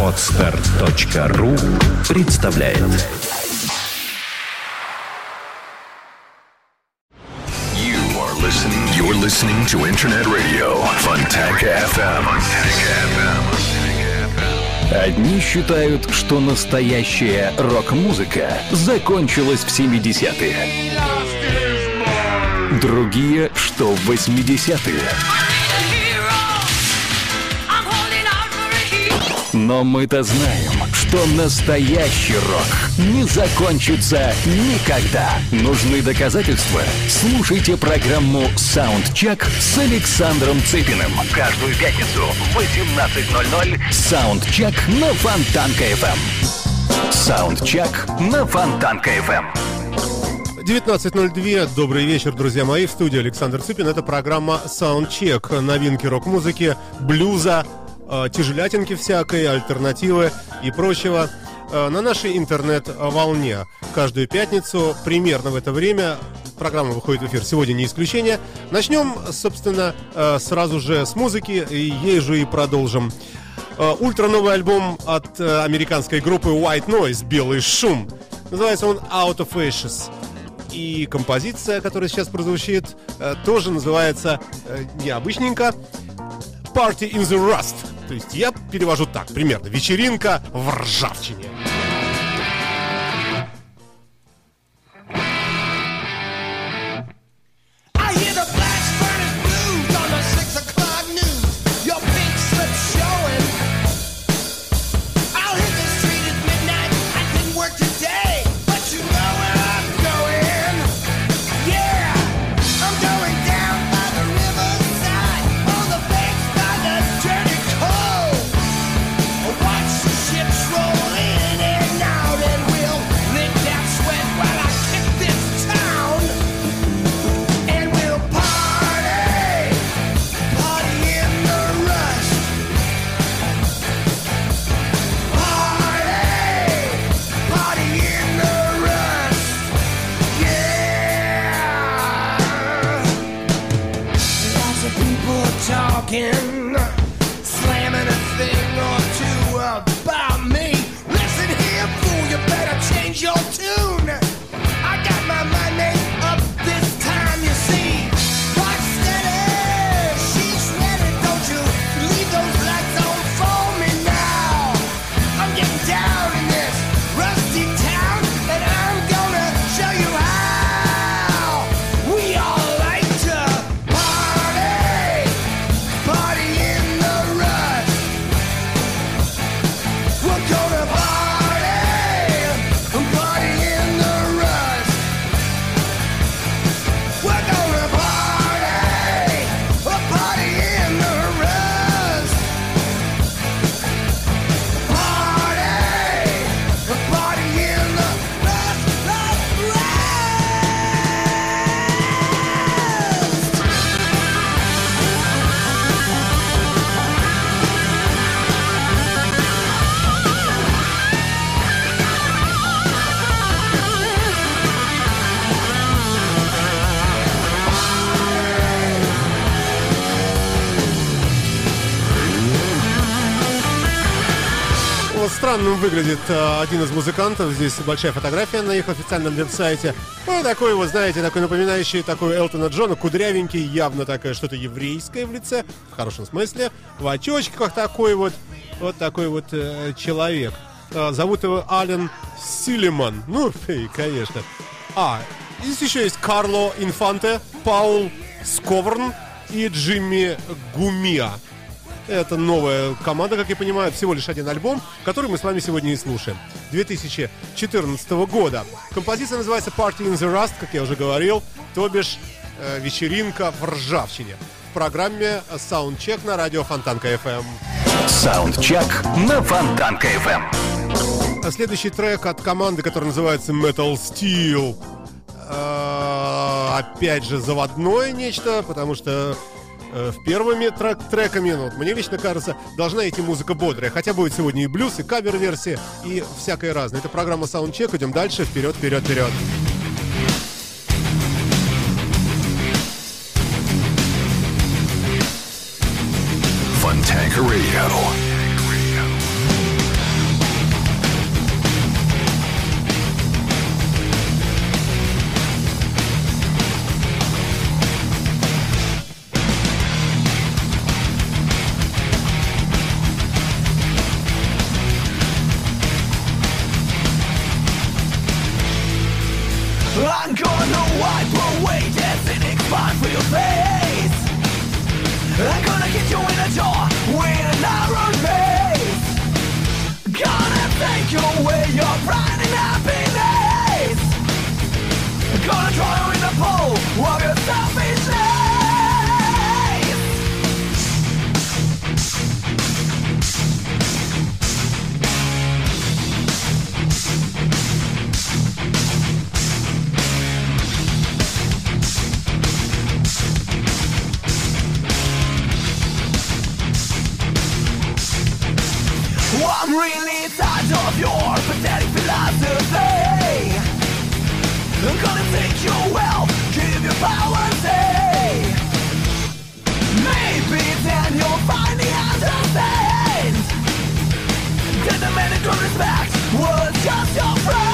Отстар.ру представляет You are listening. You're listening to Internet Radio Fontanka FM. Одни считают, что настоящая рок-музыка закончилась в 70-е. Другие, что в 80-е. Но мы-то знаем, что настоящий рок не закончится никогда. Нужны доказательства? Слушайте программу «Soundcheck» с Александром Цыпиным. Каждую пятницу в 18.00 «Soundcheck» на Фонтанка-ФМ. «Soundcheck» на Фонтанка-ФМ. 19.02. Добрый вечер, друзья мои. В студии Александр Цыпин. Это программа Soundcheck. Новинки рок-музыки, блюза, э, тяжелятинки всякой, альтернативы и прочего э, на нашей интернет-волне. Каждую пятницу примерно в это время программа выходит в эфир. Сегодня не исключение. Начнем, собственно, э, сразу же с музыки, и ей же и продолжим. Ультра новый альбом от американской группы White Noise «Белый шум». Называется он Out of Ashes. И композиция, которая сейчас прозвучит, тоже называется необычненько Party in the Rust. То есть я перевожу так, примерно. Вечеринка в ржавчине. Странным выглядит э, один из музыкантов. Здесь большая фотография на их официальном веб-сайте. Ну, такой вот, знаете, такой напоминающий такой Элтона Джона, кудрявенький, явно такое что-то еврейское в лице, в хорошем смысле. В очочках такой вот, вот такой вот э, человек. Э, зовут его Ален Силиман. Ну, и, конечно. А, здесь еще есть Карло Инфанте, Паул Сковрн и Джимми Гумиа. Это новая команда, как я понимаю, всего лишь один альбом, который мы с вами сегодня и слушаем. 2014 года. Композиция называется Party in the Rust, как я уже говорил, то бишь э, вечеринка в ржавчине. В программе Soundcheck на радио Фонтанка FM. Soundcheck на Фонтанка FM. А следующий трек от команды, который называется Metal Steel. Э, Опять же, заводное нечто, потому что э, в первыми трек треками, ну, вот мне лично кажется, должна идти музыка бодрая. Хотя будет сегодня и блюз, и кавер-версии, и всякое разное. Это программа Soundcheck. Идем дальше. Вперед, вперед, вперед. Funtanker Radio. I'm really tired of your pathetic philosophy. I'm gonna take you power, respect was just your friend.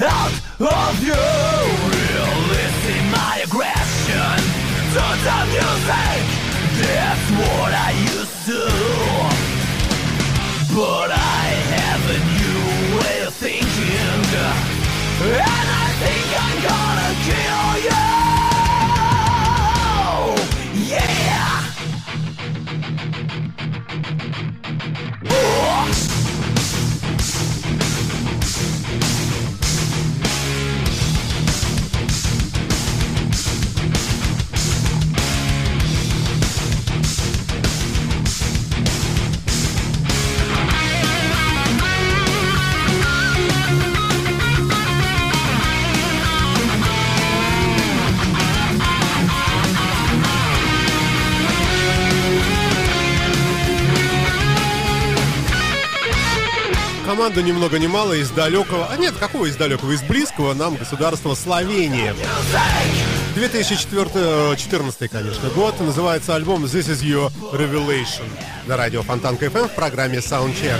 out of you. Releasing my aggression to the music. That's what I used to. But I Команда ни много ни мало из далекого, а нет, какого из далекого, из близкого нам государства Словения. 2014, конечно, год. Называется альбом This Is Your Revelation. На радио Фонтанка FM в программе Soundcheck.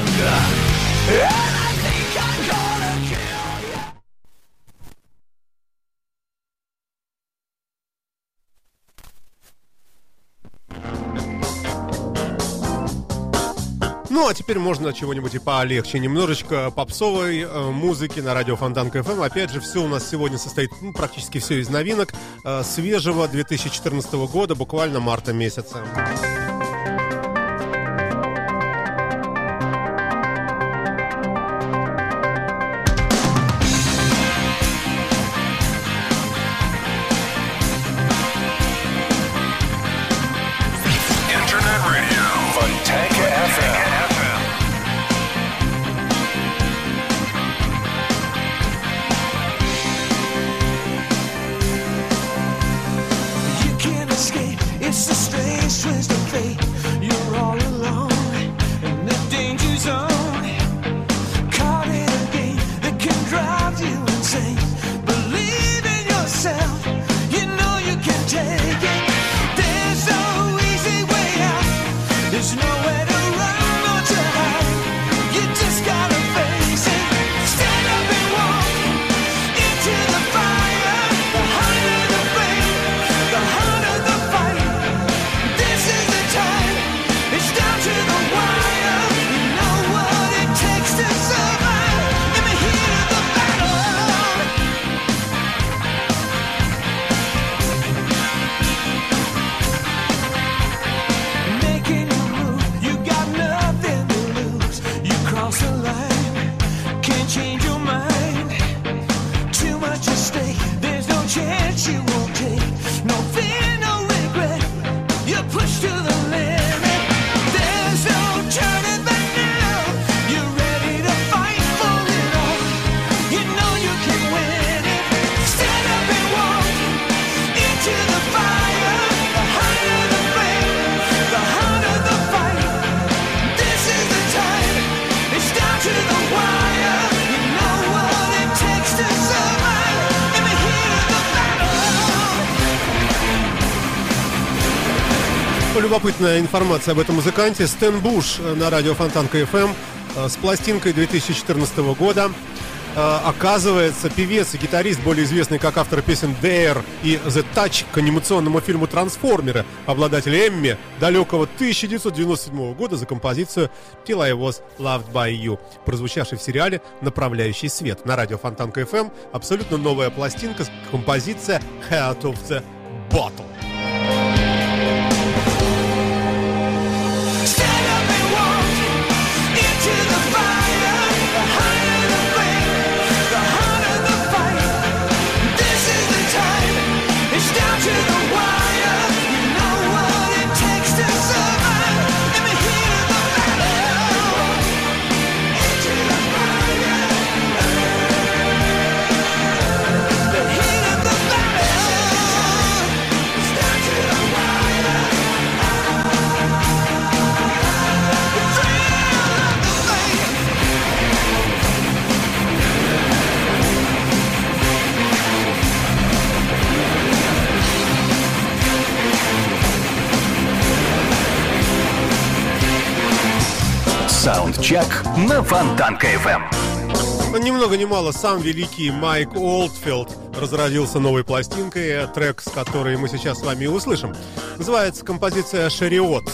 Ну, а теперь можно чего-нибудь и полегче. Немножечко попсовой э, музыки на радио Фонтанка FM. Опять же, все у нас сегодня состоит ну, практически все из новинок э, свежего 2014 года, буквально марта месяца. Любопытная информация об этом музыканте. Стэн Буш на радио Фонтанка FM с пластинкой 2014 года. Э, оказывается, певец и гитарист, более известный как автор песен Dare и The Touch к анимационному фильму «Трансформеры», обладатель Эмми далекого 1997 года за композицию «Till I Was Loved By You», прозвучавший в сериале «Направляющий свет» на радио Фонтанка FM. Абсолютно новая пластинка, композиция «Heart of the Bottle». Саундчек на Фонтанка FM. Ни много ни мало сам великий Майк Олдфилд разразился новой пластинкой, трек, с которой мы сейчас с вами услышим. Называется композиция «Шариот».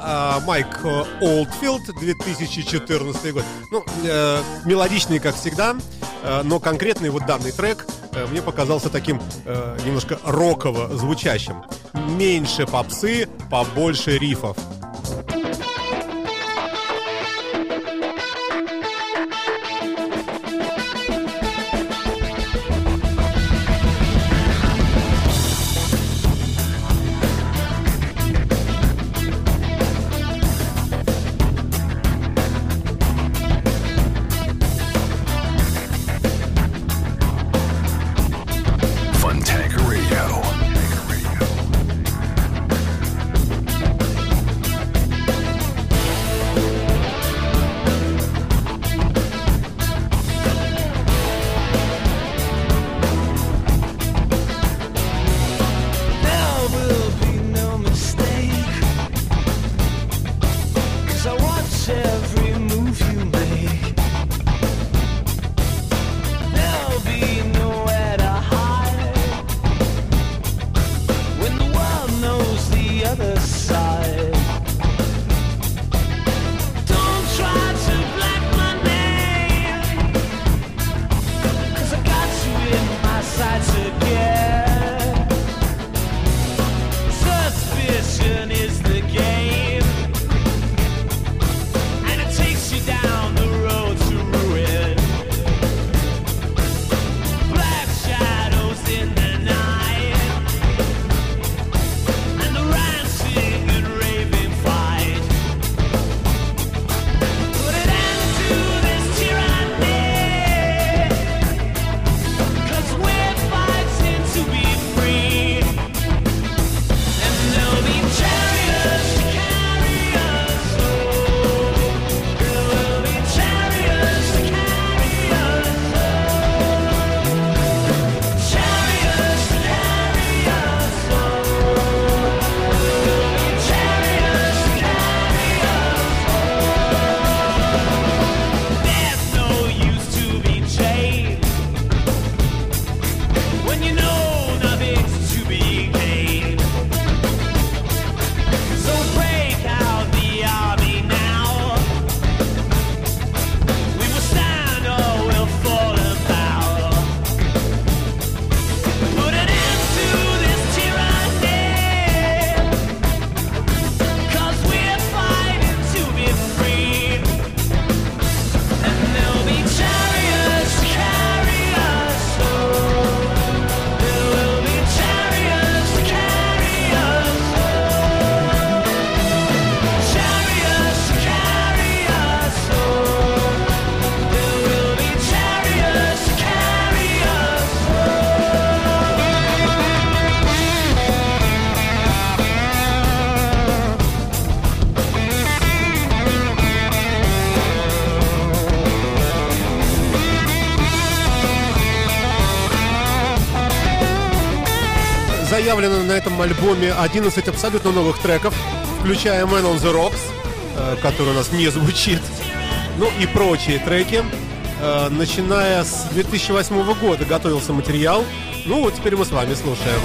А, Майк Олдфилд, 2014 год. Ну, э, мелодичный, как всегда, э, но конкретный вот данный трек э, мне показался таким э, немножко роково звучащим. Меньше попсы, побольше рифов. Заявлено на этом альбоме 11 абсолютно новых треков. включая Man on the Rocks, э, который у нас не звучит, ну и прочие треки. Э, начиная с 2008 года готовился материал. Ну вот теперь мы с вами слушаем.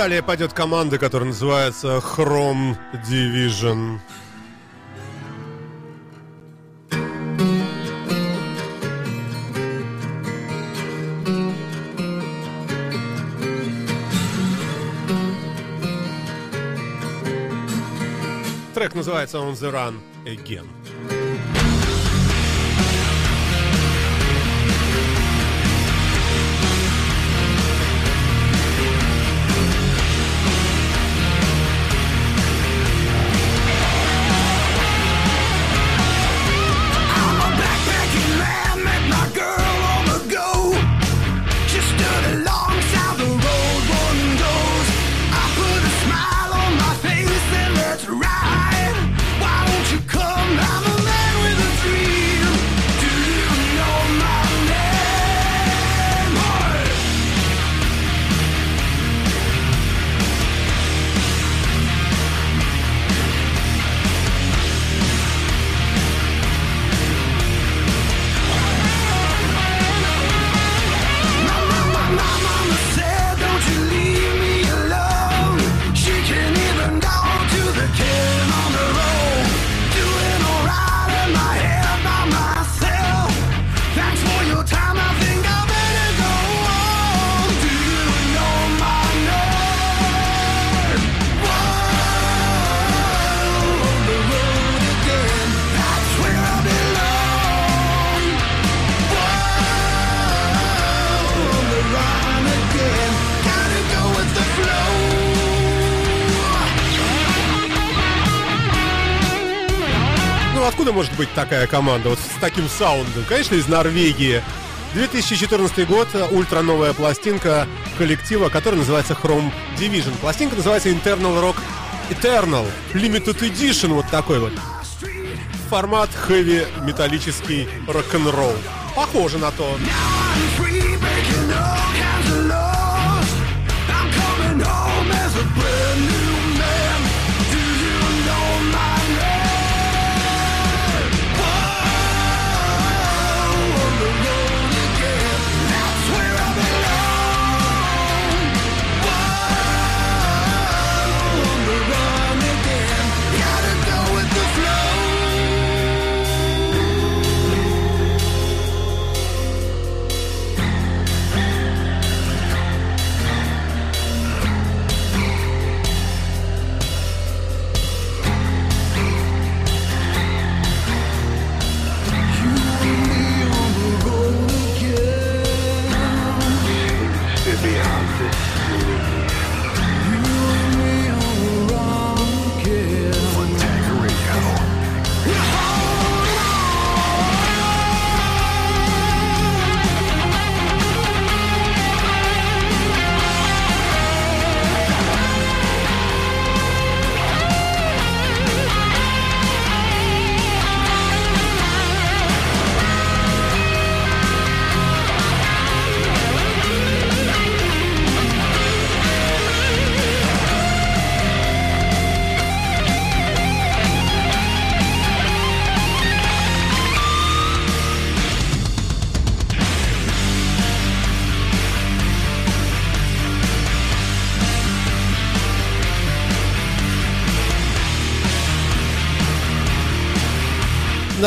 Далее пойдет команда, которая называется Chrome Division. Трек называется On the Run Again. Быть такая команда вот с таким саундом? Конечно, из Норвегии. 2014 год, ультра новая пластинка коллектива, которая называется Chrome Division. Пластинка называется Internal Rock Eternal Limited Edition, вот такой вот. Формат хэви металлический рок-н-ролл. Похоже на то.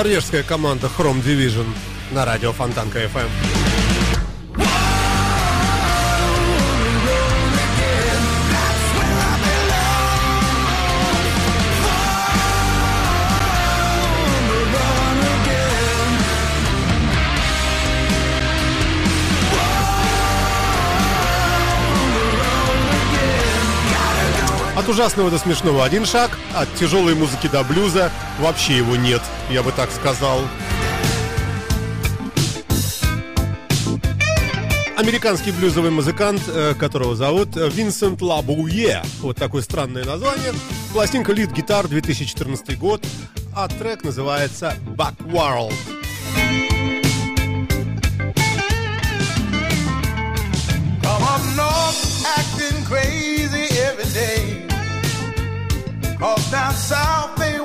Норвежская команда Chrome Division на радио Фонтанка FM. От ужасного до смешного один шаг, от тяжелой музыки до блюза вообще его нет, я бы так сказал. Американский блюзовый музыкант, э, которого зовут Винсент Лабуе. Вот такое странное название. Пластинка Lead Guitar 2014 год, а трек называется Backworld. Come Cause down south they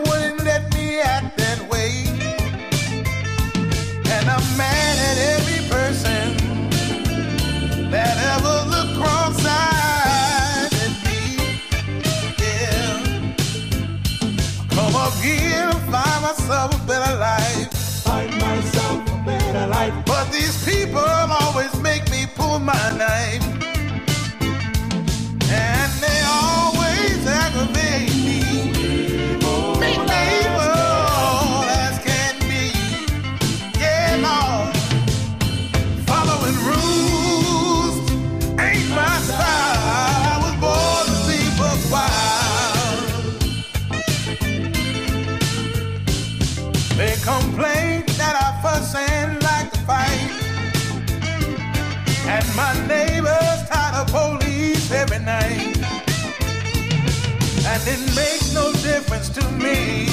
me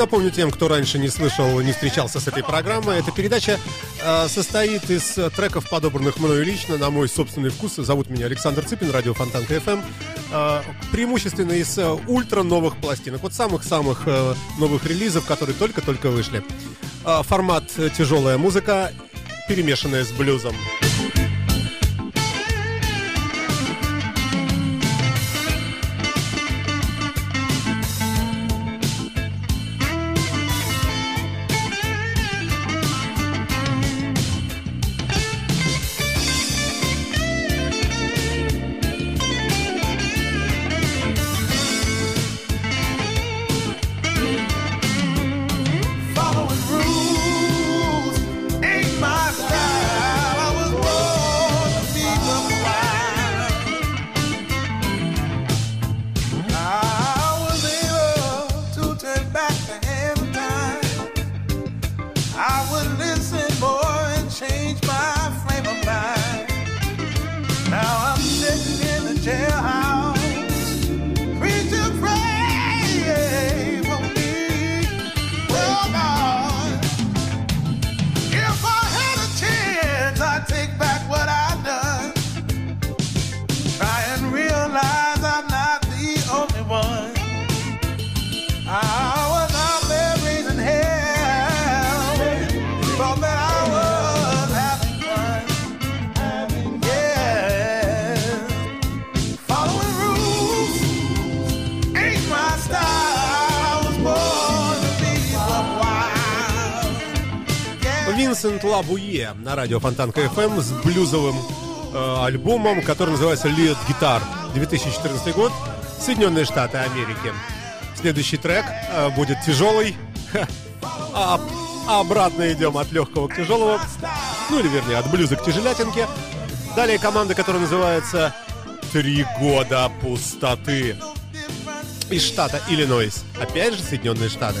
Напомню тем, кто раньше не слышал, не встречался с этой программой, эта передача э, состоит из треков, подобранных мною лично, на мой собственный вкус. Зовут меня Александр Цыпин, радио Фонтанка FM. Э, преимущественно из э, ультра новых пластинок, вот самых-самых э, новых релизов, которые только-только вышли. Э, формат э, тяжелая музыка, перемешанная с блюзом. Лабуе на радио Фонтанка FM с блюзовым э, альбомом, который называется Lead Guitar 2014 год, Соединенные Штаты Америки. Следующий трек э, будет тяжелый, а, обратно идем от легкого к тяжелому, ну или вернее от блюза к тяжелятинке. Далее команда, которая называется «Три года пустоты» из штата Иллинойс. Опять же Соединенные Штаты.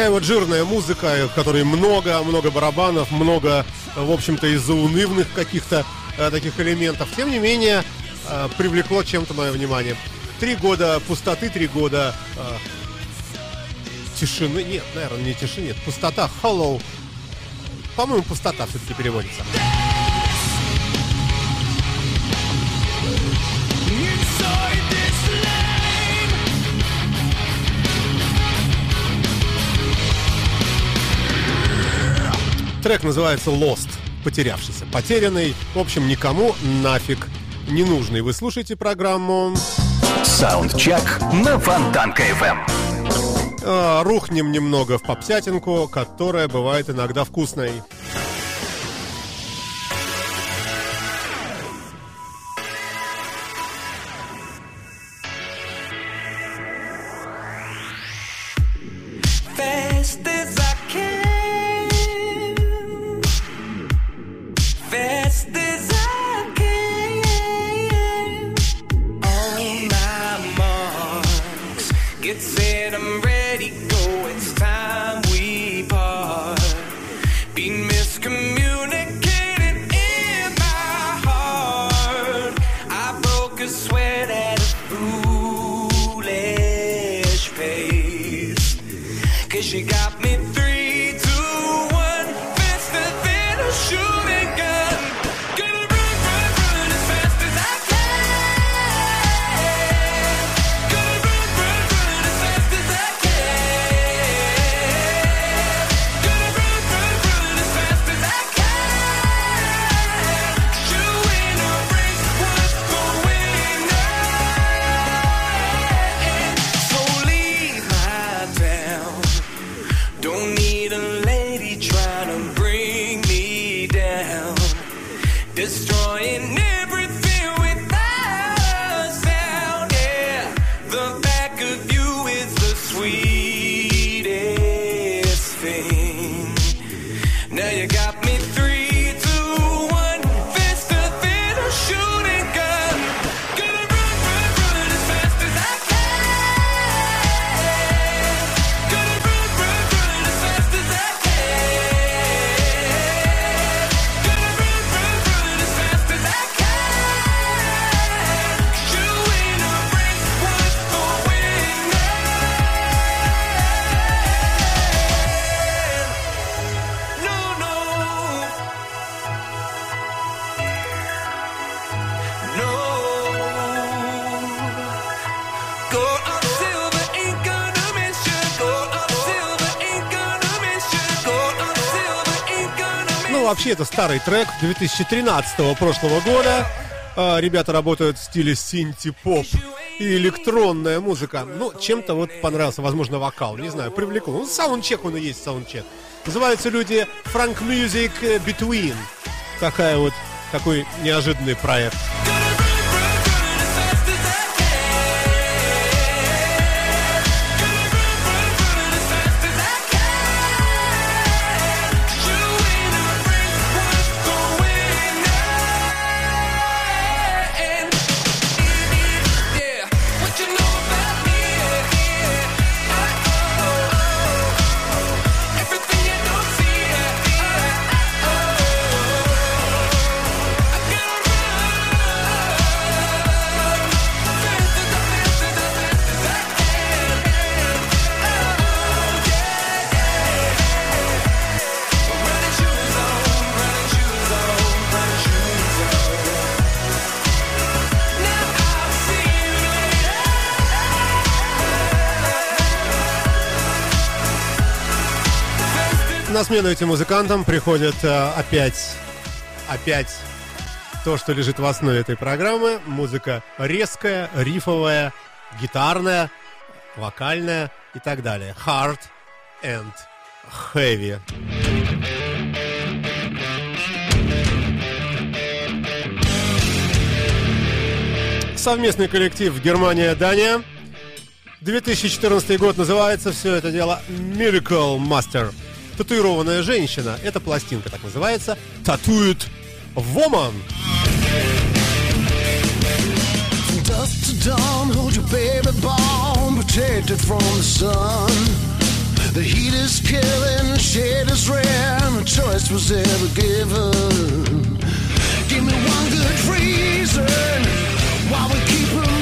такая вот жирная музыка, в которой много, много барабанов, много, в общем-то, из заунывных каких-то э, таких элементов. Тем не менее, э, привлекло чем-то мое внимание. Три года пустоты, три года э, тишины. Нет, наверное, не тишины, нет. Пустота, hollow. По-моему, пустота все-таки переводится. Трек называется Lost, потерявшийся, потерянный, в общем, никому нафиг не нужный. Вы слушаете программу Саундчек на Фонтанка FM. А, рухнем немного в попсятинку, которая бывает иногда вкусной. Это старый трек 2013 прошлого года. А, Ребята работают в стиле синти-поп и электронная музыка. Ну, чем-то вот понравился, возможно, вокал, не знаю, привлекло. Ну, саундчек он и есть саундчек. Называются люди Frank Music Between. Такая вот, такой неожиданный проект. Смену этим музыкантам приходит э, опять, опять то, что лежит в основе этой программы. Музыка резкая, рифовая, гитарная, вокальная и так далее. Hard and heavy. Совместный коллектив Германия-Дания. 2014 год называется все это дело Miracle Master. Татуированная женщина. Это пластинка так называется. Татует Woman. Dusk to dawn, hold your baby born, protected from the sun. The heat is killing, shade is rare, no choice was ever given. Give me one good reason why we keep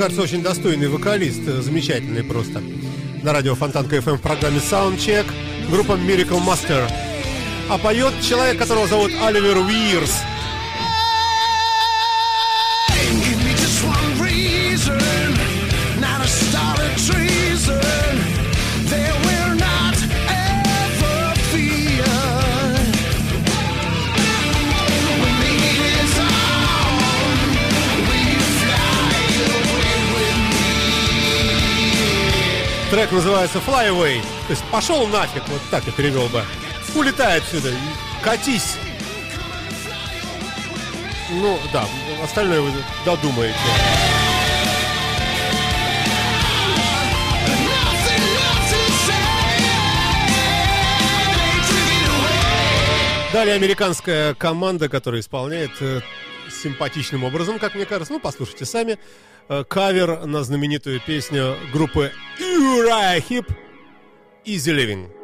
кажется, очень достойный вокалист, э, замечательный просто. На радио Фонтанка FM в программе Soundcheck группа Miracle Master. А поет человек, которого зовут Оливер Уирс. Трек называется Fly Away. То есть пошел нафиг, вот так я перевел бы. Улетай отсюда, катись. Ну, да, остальное вы додумаете. Далее американская команда, которая исполняет э, симпатичным образом, как мне кажется. Ну, послушайте сами. Э, кавер на знаменитую песню группы Юрахип «Easy Living».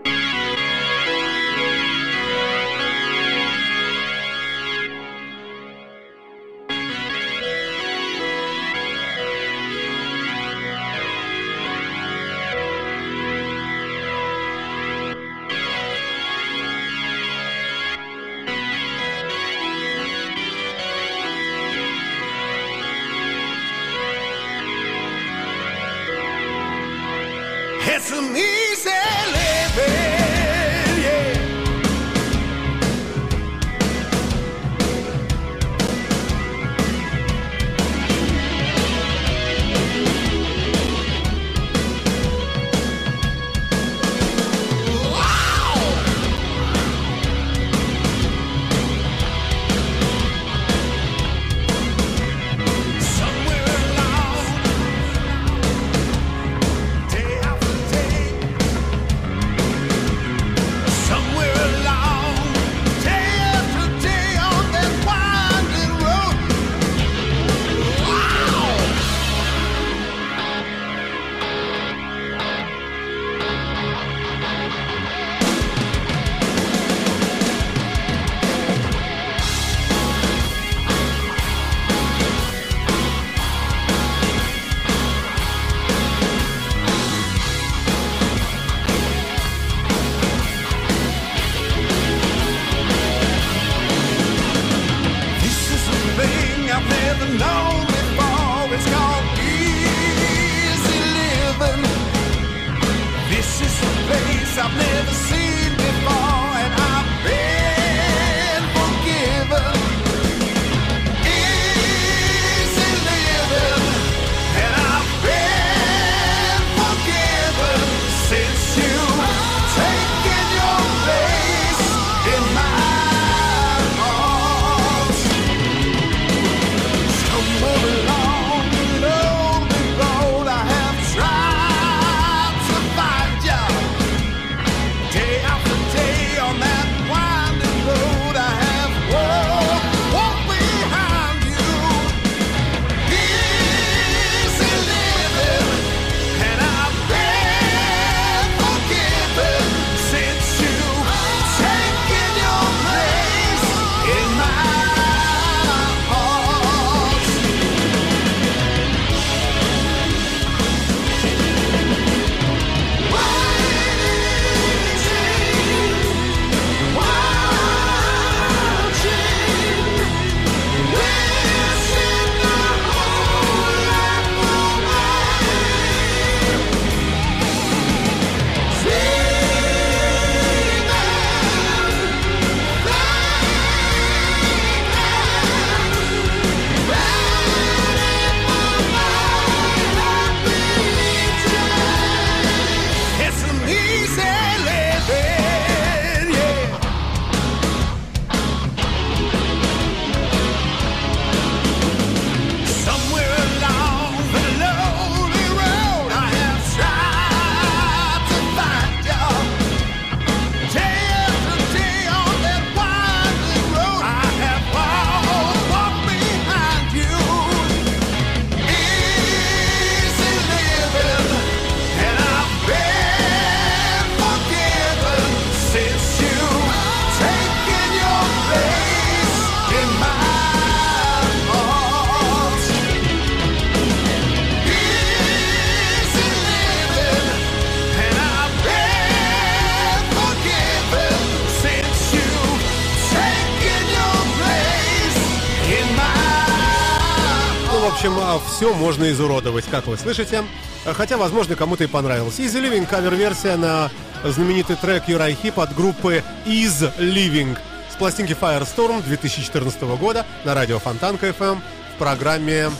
все можно изуродовать, как вы слышите. Хотя, возможно, кому-то и понравилось. Из Living кавер-версия на знаменитый трек Юрай Хип от группы Is Living с пластинки Firestorm 2014 года на радио Фонтанка FM эм в программе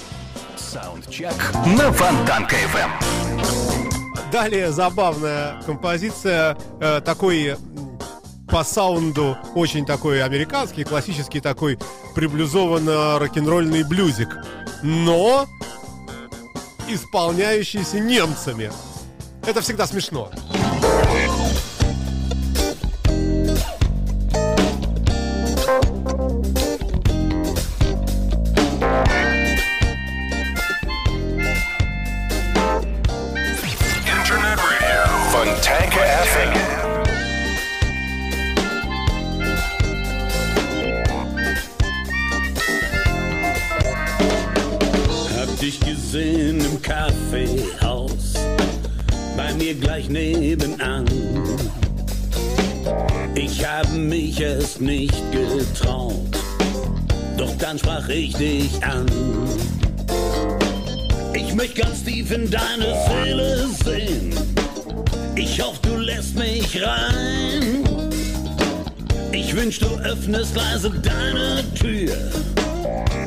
Саундчек на Фонтанка FM. Эм. Далее забавная композиция э, такой по саунду очень такой американский, классический такой приблюзованно рок-н-ролльный блюзик но исполняющиеся немцами. Это всегда смешно. Öffnest leise deine Tür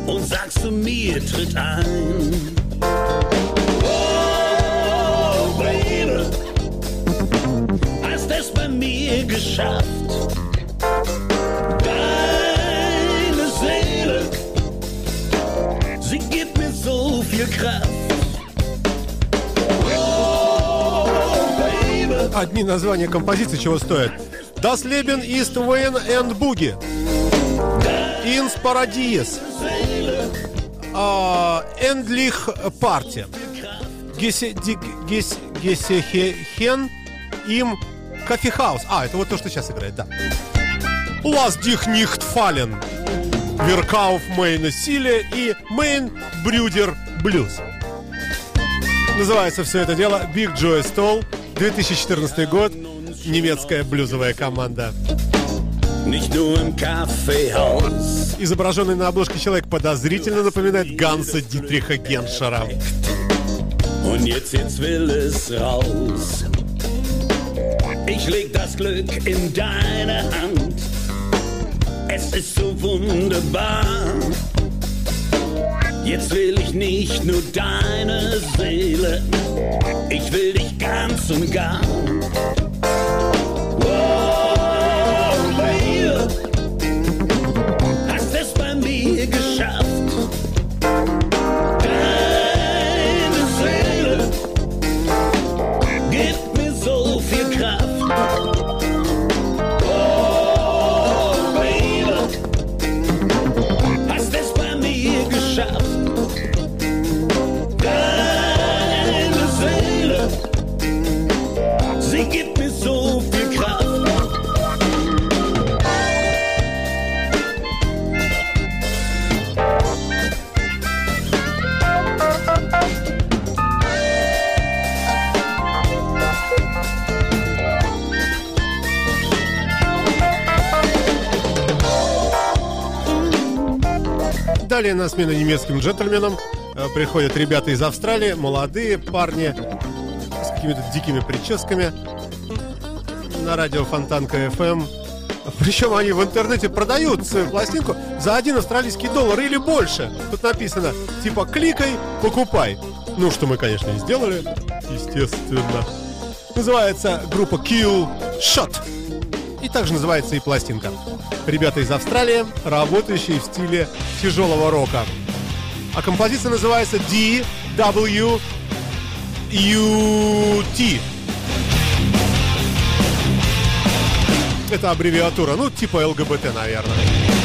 und sagst zu mir, tritt ein. Oh, Baby, hast es bei mir geschafft. Deine Seele, sie gibt mir so viel Kraft. Oh. Одни названия композиции чего стоят. Das Leben ist Wayne and Ins Paradies. А, ди- гес- Гесехен им Кофехаус. А, это вот то, что сейчас играет, да. Lass dich nicht fallen. Веркауф Мейна Силе и Мейн Брюдер Блюз. Называется все это дело Big Joy Stall, 2014 год, немецкая блюзовая команда. Nicht nur im Kaffeehaus. Изображенный на обложке человек подозрительно напоминает Ганса Дитриха Геншера. Und jetzt, jetzt will es raus. Ich leg das Glück in deine Hand. Es ist so wunderbar. Jetzt will ich nicht nur deine Seele, ich will dich ganz und gar. Далее на смену немецким джентльменам э, приходят ребята из Австралии, молодые парни с какими-то дикими прическами на радио Фонтанка FM. Причем они в интернете продают свою пластинку за один австралийский доллар или больше. Тут написано, типа, кликай, покупай. Ну, что мы, конечно, и сделали, естественно. Называется группа Kill Shot. И также называется и пластинка. Ребята из Австралии, работающие в стиле тяжелого рока. А композиция называется DWUT. Это аббревиатура, ну, типа ЛГБТ, наверное.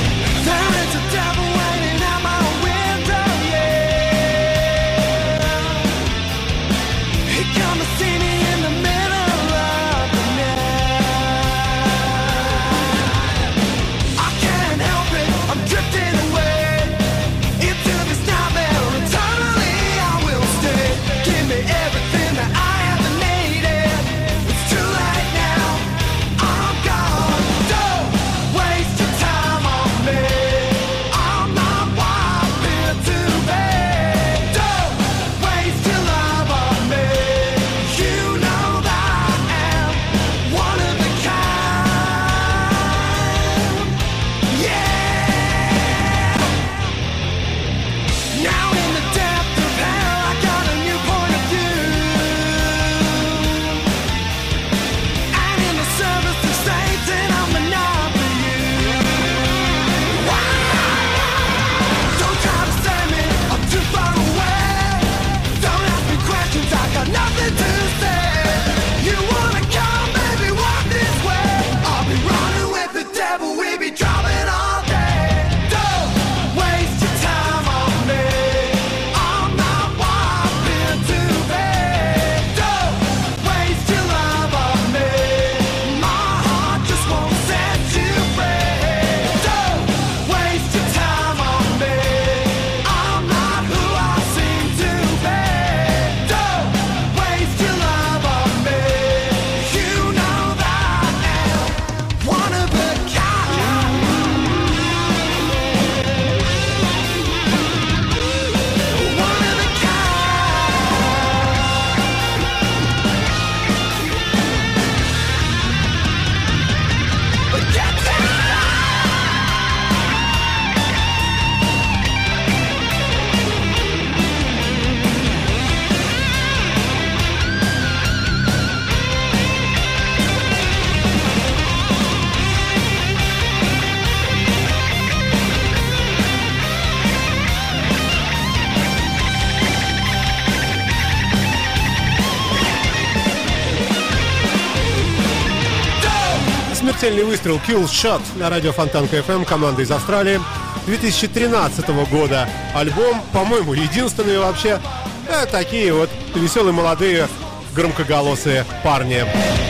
прицельный выстрел Kill Shot на радио Фонтан КФМ команды из Австралии 2013 года. Альбом, по-моему, единственный вообще. Э, такие вот веселые молодые громкоголосые парни.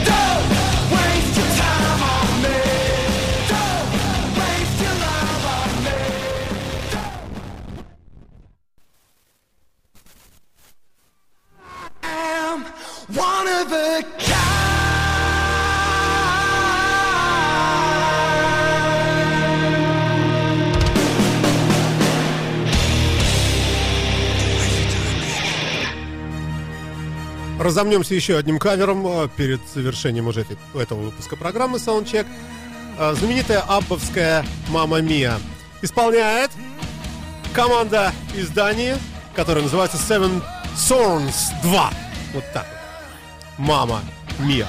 Да! Разомнемся еще одним кавером э, перед завершением уже этого выпуска программы Soundcheck. Э, знаменитая аббовская «Мама Мия» исполняет команда из Дании, которая называется Seven Thorns 2. Вот так вот. «Мама Мия».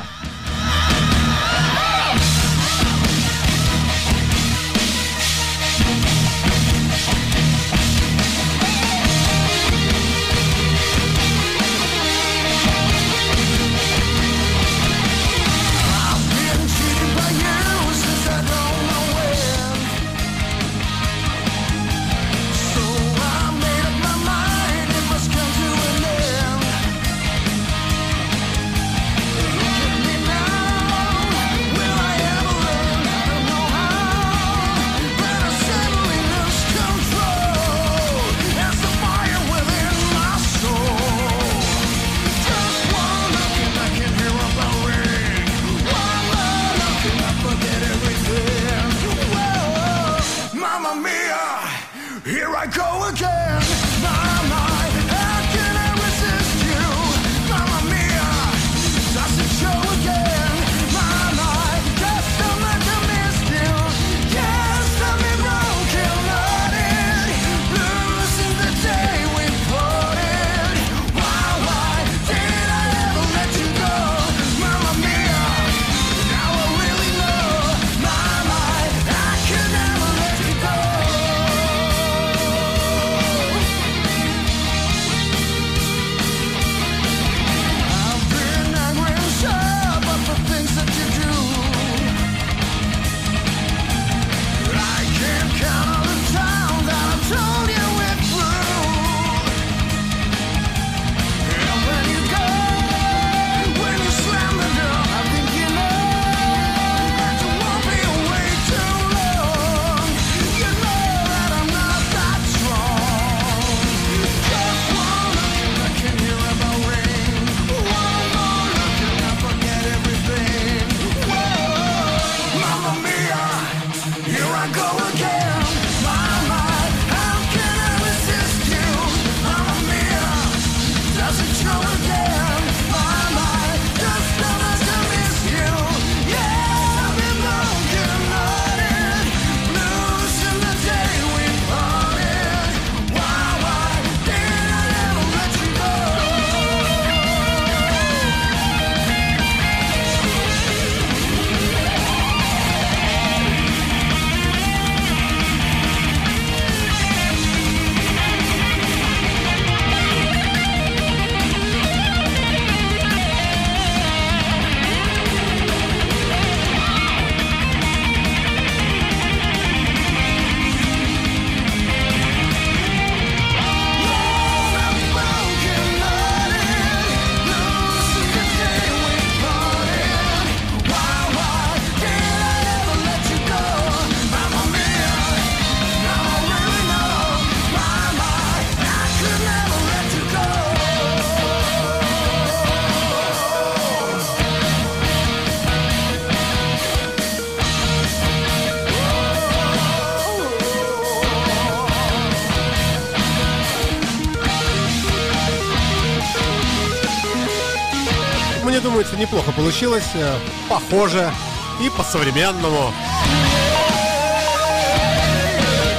думаю, что неплохо получилось. Э, похоже и по-современному.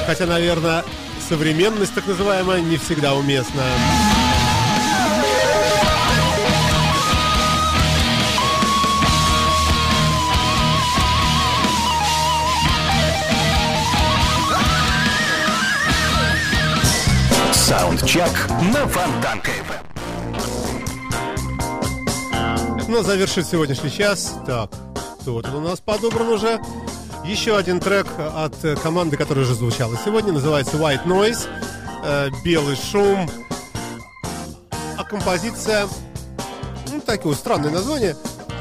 Хотя, наверное, современность так называемая не всегда уместна. Саундчек на Фонтанке. Ну, завершит сегодняшний час. Так, вот он у нас подобран уже. Еще один трек от команды, которая уже звучала сегодня, называется White Noise, э, белый шум. А композиция, ну, такое странное название,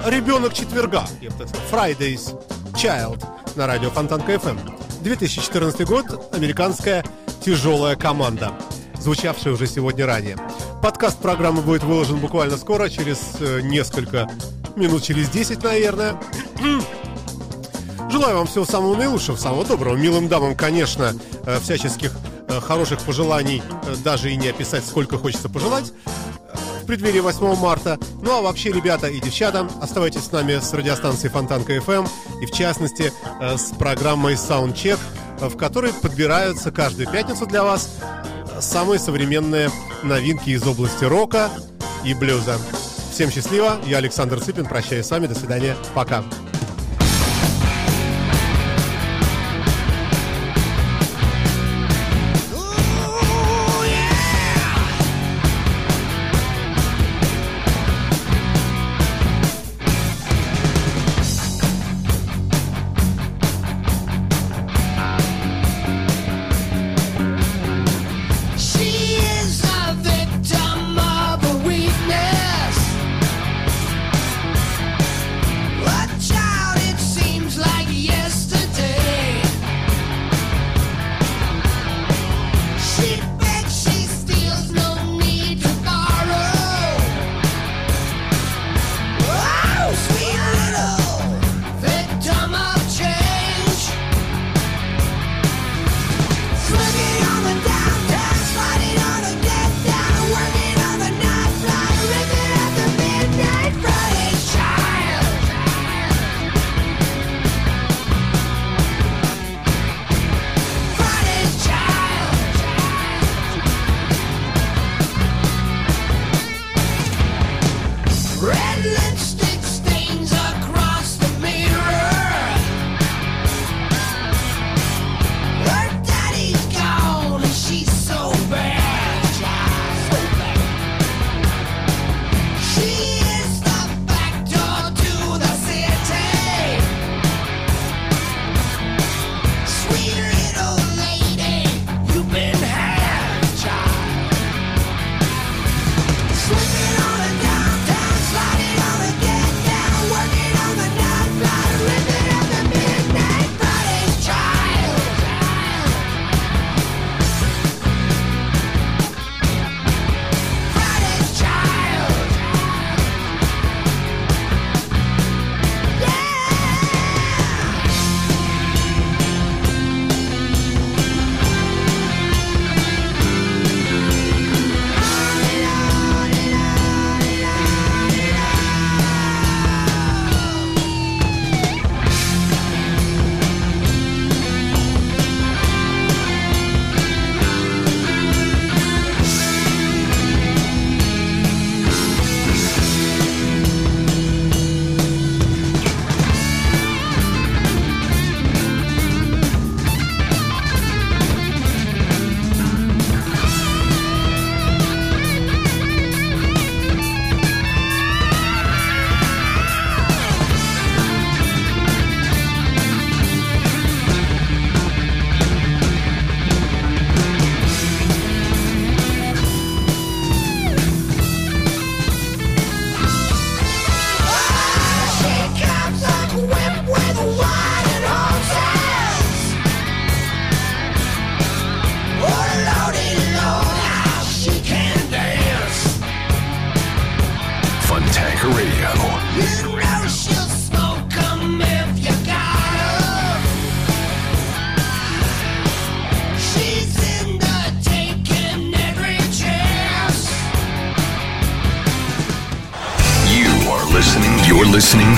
«Ребенок четверга», я бы так сказал, «Fridays Child» на радио Фонтанка FM. 2014 год, американская тяжелая команда, звучавшая уже сегодня ранее. Подкаст программы будет выложен буквально скоро, через э, несколько минут, через 10, наверное. Желаю вам всего самого наилучшего, самого доброго. Милым дамам, конечно, э, всяческих э, хороших пожеланий даже и не описать, сколько хочется пожелать в преддверии 8 марта. Ну а вообще, ребята и девчата, оставайтесь с нами с радиостанцией Фонтанка FM и в частности с программой Soundcheck, в которой подбираются каждую пятницу для вас самые современные новинки из области рока и блюза. Всем счастливо, я Александр Цыпин, прощаюсь с вами, до свидания, пока.